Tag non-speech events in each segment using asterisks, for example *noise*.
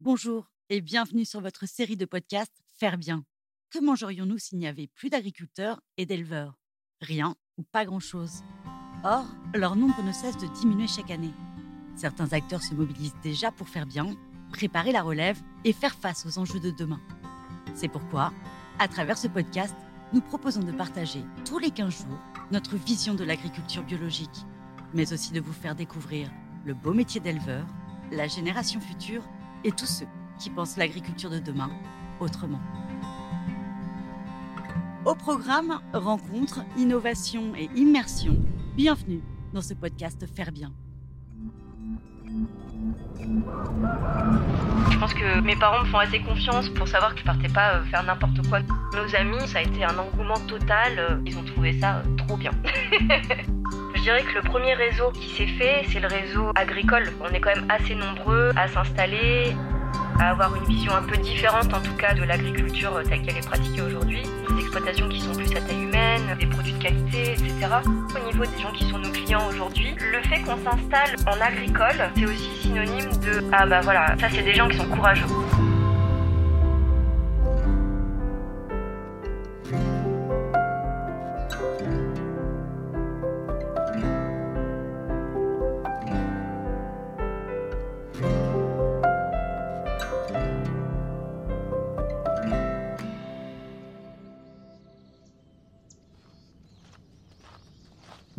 Bonjour et bienvenue sur votre série de podcasts Faire bien. Que mangerions-nous s'il n'y avait plus d'agriculteurs et d'éleveurs? Rien ou pas grand-chose. Or, leur nombre ne cesse de diminuer chaque année. Certains acteurs se mobilisent déjà pour faire bien, préparer la relève et faire face aux enjeux de demain. C'est pourquoi, à travers ce podcast, nous proposons de partager tous les 15 jours notre vision de l'agriculture biologique, mais aussi de vous faire découvrir le beau métier d'éleveur, la génération future et tous ceux qui pensent l'agriculture de demain autrement. Au programme Rencontres, Innovation et Immersion, bienvenue dans ce podcast Faire Bien. Je pense que mes parents me font assez confiance pour savoir que je partais pas euh, faire n'importe quoi. Nos amis, ça a été un engouement total. euh, Ils ont trouvé ça euh, trop bien. *laughs* Je dirais que le premier réseau qui s'est fait, c'est le réseau agricole. On est quand même assez nombreux à s'installer, à avoir une vision un peu différente en tout cas de l'agriculture euh, telle qu'elle est pratiquée aujourd'hui. Des exploitations qui sont plus à taille humaine, des produits de qualité, etc. Au niveau des gens qui sont nos clients aujourd'hui, le fait qu'on s'installe en agricole, c'est aussi synonyme de ah bah voilà, ça c'est des gens qui sont courageux.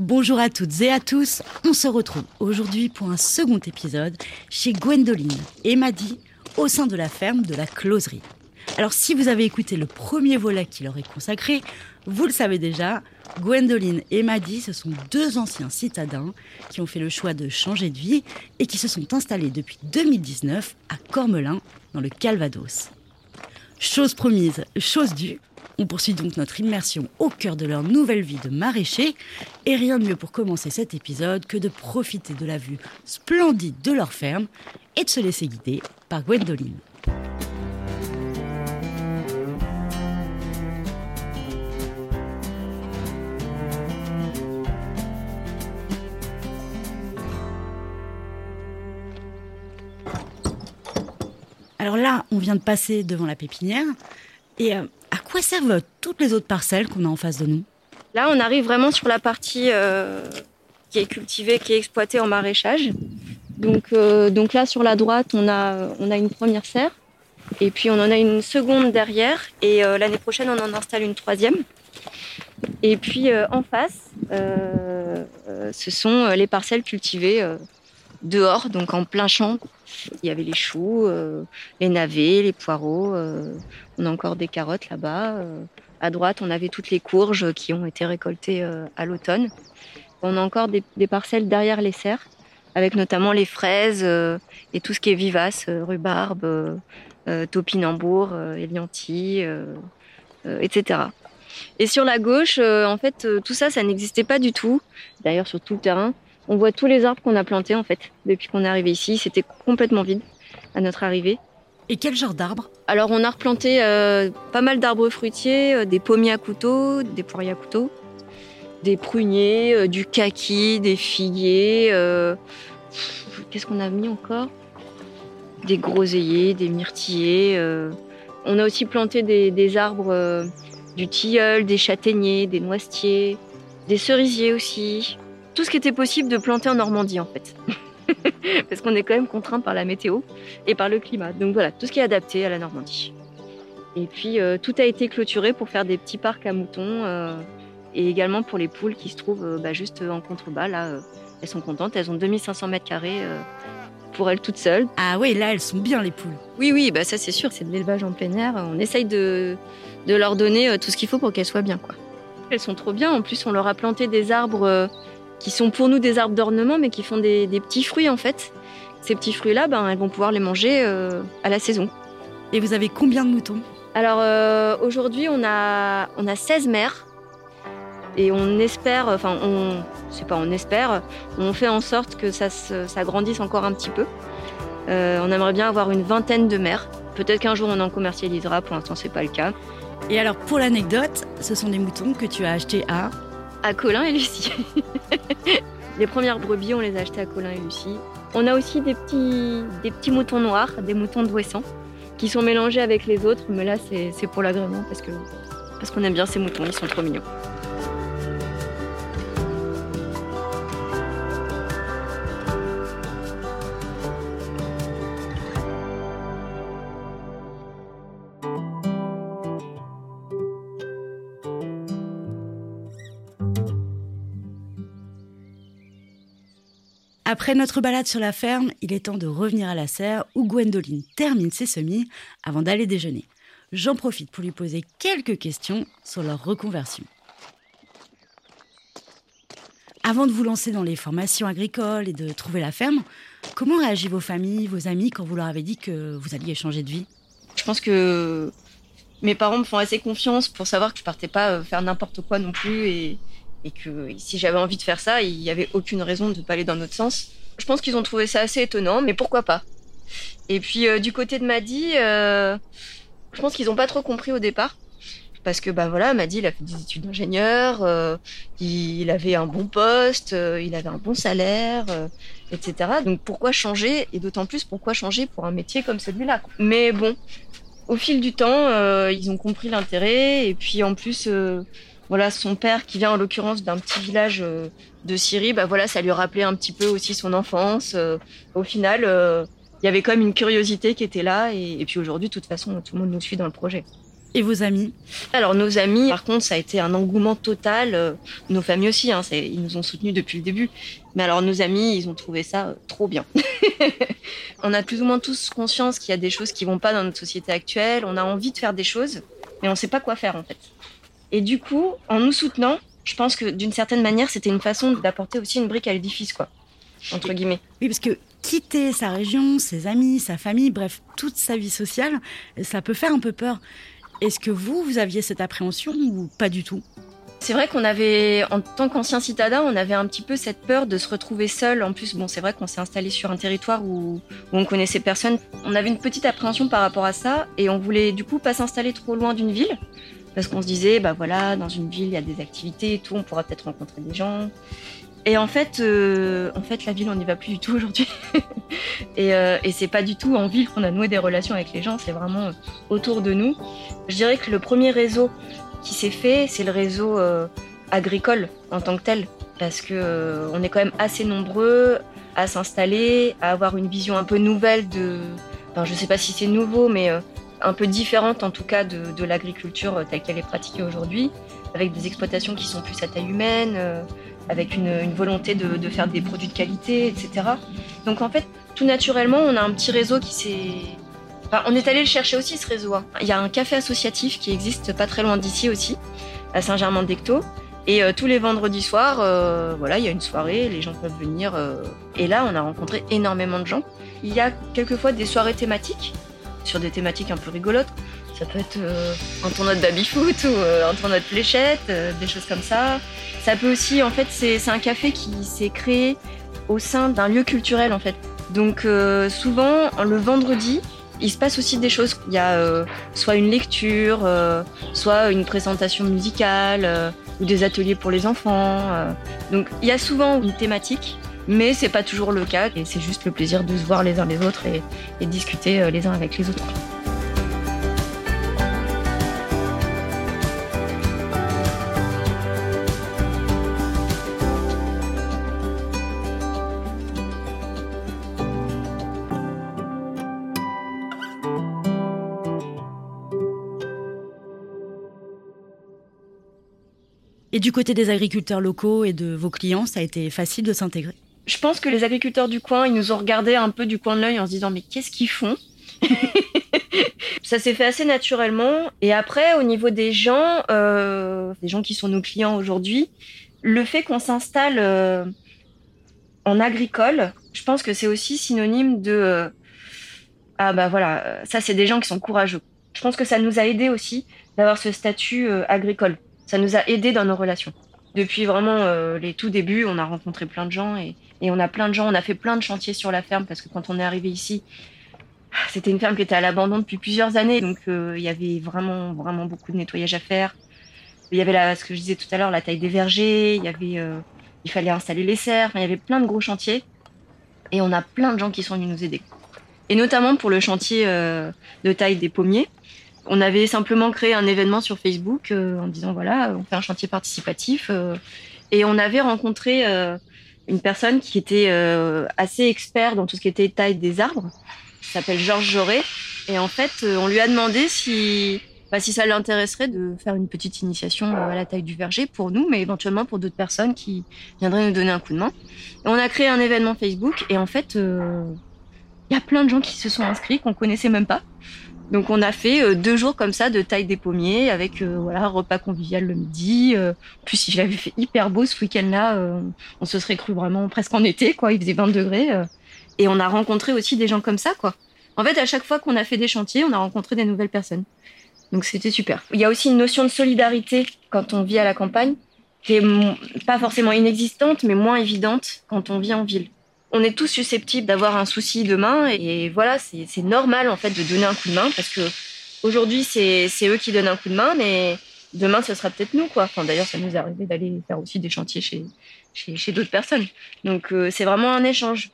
Bonjour à toutes et à tous, on se retrouve aujourd'hui pour un second épisode chez Gwendoline et Maddy au sein de la ferme de la closerie. Alors si vous avez écouté le premier volet qui leur est consacré, vous le savez déjà, Gwendoline et Maddy, ce sont deux anciens citadins qui ont fait le choix de changer de vie et qui se sont installés depuis 2019 à Cormelin, dans le Calvados. Chose promise, chose due, on poursuit donc notre immersion au cœur de leur nouvelle vie de maraîcher. Et rien de mieux pour commencer cet épisode que de profiter de la vue splendide de leur ferme et de se laisser guider par Gwendoline. Alors là, on vient de passer devant la pépinière. Et euh, à quoi servent toutes les autres parcelles qu'on a en face de nous Là, on arrive vraiment sur la partie euh, qui est cultivée, qui est exploitée en maraîchage. Donc, euh, donc là, sur la droite, on a, on a une première serre. Et puis, on en a une seconde derrière. Et euh, l'année prochaine, on en installe une troisième. Et puis, euh, en face, euh, euh, ce sont euh, les parcelles cultivées euh, dehors, donc en plein champ. Il y avait les choux, euh, les navets, les poireaux. On a encore des carottes là-bas. euh, à droite, on avait toutes les courges qui ont été récoltées euh, à l'automne. On a encore des, parcelles derrière les serres, avec notamment les fraises euh, et tout ce qui est vivace, rhubarbe, topinambour, euh, etc. Et sur la gauche, en fait, tout ça, ça n'existait pas du tout. D'ailleurs, sur tout le terrain, on voit tous les arbres qu'on a plantés, en fait, depuis qu'on est arrivé ici. C'était complètement vide à notre arrivée. Et quel genre d'arbres Alors on a replanté euh, pas mal d'arbres fruitiers, euh, des pommiers à couteau, des poiriers à couteau, des pruniers, euh, du kaki, des figuiers. Qu'est-ce qu'on a mis encore? Des groseilliers, des myrtillers. On a aussi planté des, des arbres, du tilleul, des châtaigniers, des noisetiers, des cerisiers aussi. Tout ce qui était possible de planter en Normandie en fait. *laughs* *laughs* Parce qu'on est quand même contraint par la météo et par le climat. Donc voilà, tout ce qui est adapté à la Normandie. Et puis euh, tout a été clôturé pour faire des petits parcs à moutons euh, et également pour les poules qui se trouvent euh, bah, juste en contrebas. Là, elles sont contentes, elles ont 2500 mètres carrés pour elles toutes seules. Ah ouais, là, elles sont bien les poules. Oui, oui, bah ça c'est sûr, c'est de l'élevage en plein air. On essaye de, de leur donner tout ce qu'il faut pour qu'elles soient bien. Quoi. Elles sont trop bien. En plus, on leur a planté des arbres qui sont pour nous des arbres d'ornement, mais qui font des, des petits fruits en fait. Ces petits fruits-là, ben, elles vont pouvoir les manger euh, à la saison. Et vous avez combien de moutons? Alors euh, aujourd'hui, on a, on a 16 mères. Et on espère, enfin, on, c'est pas on espère, on fait en sorte que ça, se- ça grandisse encore un petit peu. Euh, on aimerait bien avoir une vingtaine de mères. Peut-être qu'un jour on en commercialisera, pour l'instant c'est pas le cas. Et alors, pour l'anecdote, ce sont des moutons que tu as achetés à. À Colin et Lucie. *laughs* les premières brebis, on les a achetées à Colin et Lucie. On a aussi des petits, moutons noirs, des moutons d'Ouessant, qui sont mélangés avec les autres, mais là c'est pour l'agrément parce que parce qu'on aime bien ces moutons, ils sont trop mignons. Après notre balade sur la ferme, il est temps de revenir à la serre où Gwendoline termine ses semis avant d'aller déjeuner. J'en profite pour lui poser quelques questions sur leur reconversion. Avant de vous lancer dans les formations agricoles et de trouver la ferme, comment réagit vos familles, vos amis quand vous leur avez dit que vous alliez changer de vie? Je pense que mes parents me font assez confiance pour savoir que je partais pas euh, faire n'importe quoi non plus et, et que si j'avais envie de faire ça, il n'y avait aucune raison de ne pas aller dans notre sens. Je pense qu'ils ont trouvé ça assez étonnant, mais pourquoi pas? Et puis euh, du côté de Maddy, euh, je pense qu'ils n'ont pas trop compris au départ. Parce que bah voilà, Maddy, il a fait des études d'ingénieur, euh, il avait un bon poste, il avait un bon salaire, etc. Donc pourquoi changer? Et d'autant plus pourquoi changer pour un métier comme celui-là? Mais bon, au fil du temps, ils ont compris l'intérêt et puis en plus voilà, son père qui vient en l'occurrence d'un petit village euh, de Syrie, bah voilà, ça lui rappelait un petit peu aussi son enfance. Euh, au final, euh, il y avait quand même une curiosité qui était là, et, puis aujourd'hui, de toute façon, tout le monde nous suit dans le projet. Et vos amis? Alors nos amis, par contre, ça a été un engouement total. Nos familles aussi, hein, ils nous ont soutenus depuis le début. Mais alors nos amis, ils ont trouvé ça trop bien. *laughs* on a plus ou moins tous conscience qu'il y a des choses qui vont pas dans notre société actuelle. On a envie de faire des choses, mais on ne sait pas quoi faire en fait. Et du coup, en nous soutenant, je pense que d'une certaine manière, c'était une façon d'apporter aussi une brique à l'édifice, quoi. Entre guillemets. Oui, parce que quitter sa région, ses amis, sa famille, bref, toute sa vie sociale, ça peut faire un peu peur. Est-ce que vous, vous aviez cette appréhension ou pas du tout? C'est vrai qu'on avait, en tant qu'ancien citadin, on avait un petit peu cette peur de se retrouver seul. En plus, bon, c'est vrai qu'on s'est installé sur un territoire où, où, on connaissait personne. On avait une petite appréhension par rapport à ça et on voulait du coup pas s'installer trop loin d'une ville parce qu'on se disait, bah voilà, dans une ville, il y a des activités et tout, on pourra peut-être rencontrer des gens. Et en fait, euh, en fait, la ville, on n'y va plus du tout aujourd'hui. *laughs* et, euh, et c'est pas du tout en ville qu'on a noué des relations avec les gens, c'est vraiment euh, autour de nous. Je dirais que le premier réseau qui s'est fait, c'est le réseau euh, agricole en tant que tel, parce que on est quand même assez nombreux à s'installer, à avoir une vision un peu nouvelle de. Enfin, je sais pas si c'est nouveau, mais un peu différente en tout cas de, l'agriculture telle qu'elle est pratiquée aujourd'hui, avec des exploitations qui sont plus à taille humaine, euh, avec une, volonté de, faire des produits de qualité, etc. Donc en fait, tout naturellement, on a un petit réseau qui s'est... On est allé le chercher aussi ce réseau. Hein. Il y a un café associatif qui existe pas très loin d'ici aussi, à Saint-Germain-d'Ecto. Et euh, tous les vendredis soirs, euh, voilà, il y a une soirée, les gens peuvent venir. et là, on a rencontré énormément de gens. Il y a quelquefois des soirées thématiques sur des thématiques un peu rigolotes. Ça peut être euh, un tournoi de baby-foot ou euh, un tournoi de fléchettes, euh, des choses comme ça. Ça peut aussi, en fait, c'est un café qui s'est créé au sein d'un lieu culturel, en fait. Donc souvent, le vendredi, il se passe aussi des choses. Il y a soit une lecture, soit une présentation musicale, ou des ateliers pour les enfants. donc il y a souvent une thématique mais c'est pas toujours le cas et c'est juste le plaisir de se voir les uns les autres et, et discuter euh, les uns avec les autres. Et du côté des agriculteurs locaux et de vos clients, ça a été facile de s'intégrer? Je pense que les agriculteurs du coin, ils nous ont regardé un peu du coin de l'œil en se disant mais qu'est-ce qu'ils font *laughs* Ça s'est fait assez naturellement. Et après, au niveau des gens, euh, des gens qui sont nos clients aujourd'hui, le fait qu'on s'installe euh, en agricole, je pense que c'est aussi synonyme de euh, ah bah voilà, ça c'est des gens qui sont courageux. Je pense que ça nous a aidé aussi d'avoir ce statut agricole. Ça nous a aidé dans nos relations. Depuis vraiment les tout débuts, on a rencontré plein de gens et, on a plein de gens, on a fait plein de chantiers sur la ferme parce que quand on est arrivé ici, c'était une ferme qui était à l'abandon depuis plusieurs années. Donc euh, il y avait vraiment, vraiment beaucoup de nettoyage à faire. Il y avait la, ce que je disais tout à l'heure, la taille des vergers, il y avait, euh, il fallait installer les serres, il y avait plein de gros chantiers. Et on a plein de gens qui sont venus nous aider. Et notamment pour le chantier euh, de taille des pommiers. On avait simplement créé un événement sur Facebook euh, en disant voilà, on fait un chantier participatif. Euh, et on avait rencontré une personne qui était assez expert dans tout ce qui était taille des arbres. S'appelle Georges Jauré. Et en fait, on lui a demandé si bah, si ça l'intéresserait de faire une petite initiation euh, à la taille du verger pour nous, mais éventuellement pour d'autres personnes qui viendraient nous donner un coup de main. on a créé un événement Facebook et en fait, il euh, y a plein de gens qui se sont inscrits qu'on connaissait même pas. Donc on a fait euh, deux jours comme ça de taille des pommiers avec voilà repas convivial le midi. en plus il avait fait hyper beau ce week-end-là, on se serait cru vraiment presque en été quoi. Il faisait 20 degrés et on a rencontré aussi des gens comme ça quoi. En fait à chaque fois qu'on a fait des chantiers, on a rencontré des nouvelles personnes. Donc c'était super. Il y a aussi une notion de solidarité quand on vit à la campagne, qui est pas forcément inexistante, mais moins évidente quand on vit en ville. On est tous susceptibles d'avoir un souci demain, et voilà, c'est normal en fait de donner un coup de main parce que aujourd'hui c'est eux qui donnent un coup de main, mais demain ce sera peut-être nous quoi. D'ailleurs ça nous est arrivé d'aller faire aussi des chantiers chez chez, chez d'autres personnes. Donc euh, c'est vraiment un échange.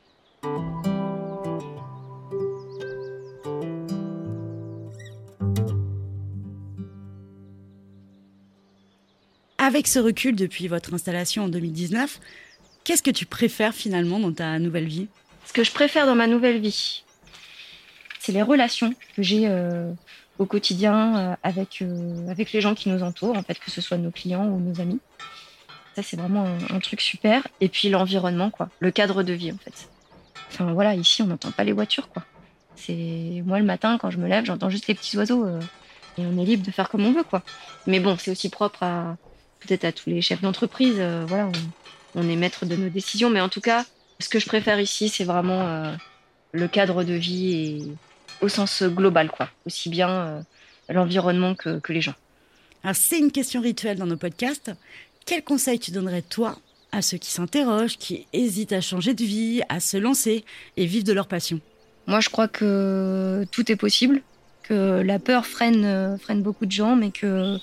Avec ce recul depuis votre installation en 2019, qu'est-ce que tu préfères finalement dans ta nouvelle vie? Ce que je préfère dans ma nouvelle vie, c'est les relations que j'ai euh, au quotidien euh, avec, euh, avec les gens qui nous entourent, en fait, que ce soit nos clients ou nos amis. Ça, c'est vraiment un, truc super. Et puis l'environnement, quoi. Le cadre de vie, en fait. Enfin, voilà, ici, on n'entend pas les voitures, quoi. C'est moi le matin quand je me lève, j'entends juste les petits oiseaux et on est libre de faire comme on veut, quoi. Mais bon, c'est aussi propre à, peut-être à tous les chefs d'entreprise. Voilà, est maître de nos décisions, mais en tout cas, ce que je préfère ici, c'est vraiment euh, le cadre de vie et au sens global, quoi. Aussi bien euh, l'environnement que, que les gens. Alors, c'est une question rituelle dans nos podcasts. Quel conseil tu donnerais, toi, à ceux qui s'interrogent, qui hésitent à changer de vie, à se lancer et vivre de leur passion? Moi, je crois que tout est possible, que la peur freine, freine beaucoup de gens, mais que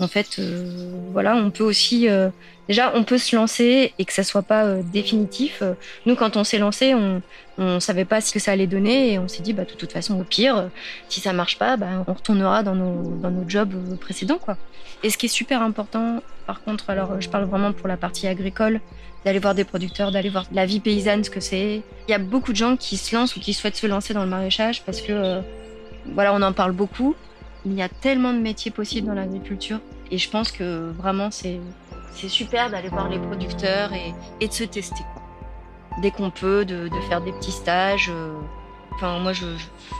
en fait, euh, voilà, on peut aussi euh, déjà on peut se lancer et que ça soit pas euh, définitif. Nous, quand on s'est lancé, on on savait pas ce que ça allait donner et on s'est dit bah de toute façon au pire, si ça marche pas, bah, on retournera dans nos dans nos jobs précédents quoi. Et ce qui est super important, par contre, alors je parle vraiment pour la partie agricole, d'aller voir des producteurs, d'aller voir la vie paysanne, ce que c'est. Il y a beaucoup de gens qui se lancent ou qui souhaitent se lancer dans le maraîchage parce que voilà, on en parle beaucoup, il y a tellement de métiers possibles dans l'agriculture et je pense que vraiment c'est super d'aller voir les producteurs et, de se tester. Dès qu'on peut, de, faire des petits stages. Euh, enfin, moi, je,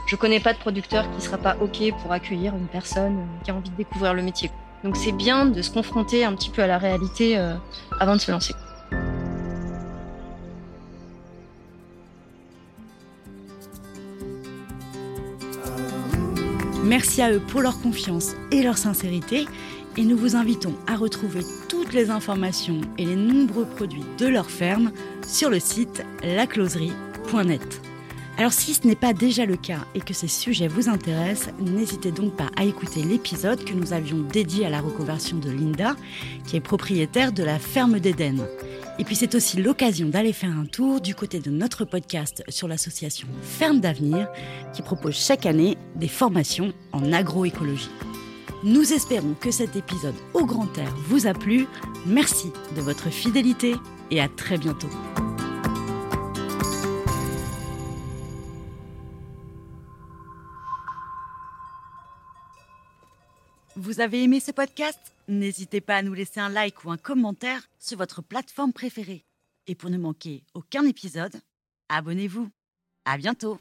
je connais pas de producteur qui sera pas OK pour accueillir une personne qui a envie de découvrir le métier. Donc, c'est bien de se confronter un petit peu à la réalité euh, avant de se lancer. Merci à eux pour leur confiance et leur sincérité et nous vous invitons à retrouver toutes les informations et les nombreux produits de leur ferme sur le site lacloserie.net. Alors si ce n'est pas déjà le cas et que ces sujets vous intéressent, n'hésitez donc pas à écouter l'épisode que nous avions dédié à la reconversion de Linda, qui est propriétaire de la ferme d'Éden. Et puis c'est aussi l'occasion d'aller faire un tour du côté de notre podcast sur l'association Ferme d'avenir qui propose chaque année des formations en agroécologie. Nous espérons que cet épisode au grand air vous a plu. Merci de votre fidélité et à très bientôt. Vous avez aimé ce podcast? N'hésitez pas à nous laisser un like ou un commentaire sur votre plateforme préférée. Et pour ne manquer aucun épisode, abonnez-vous. À bientôt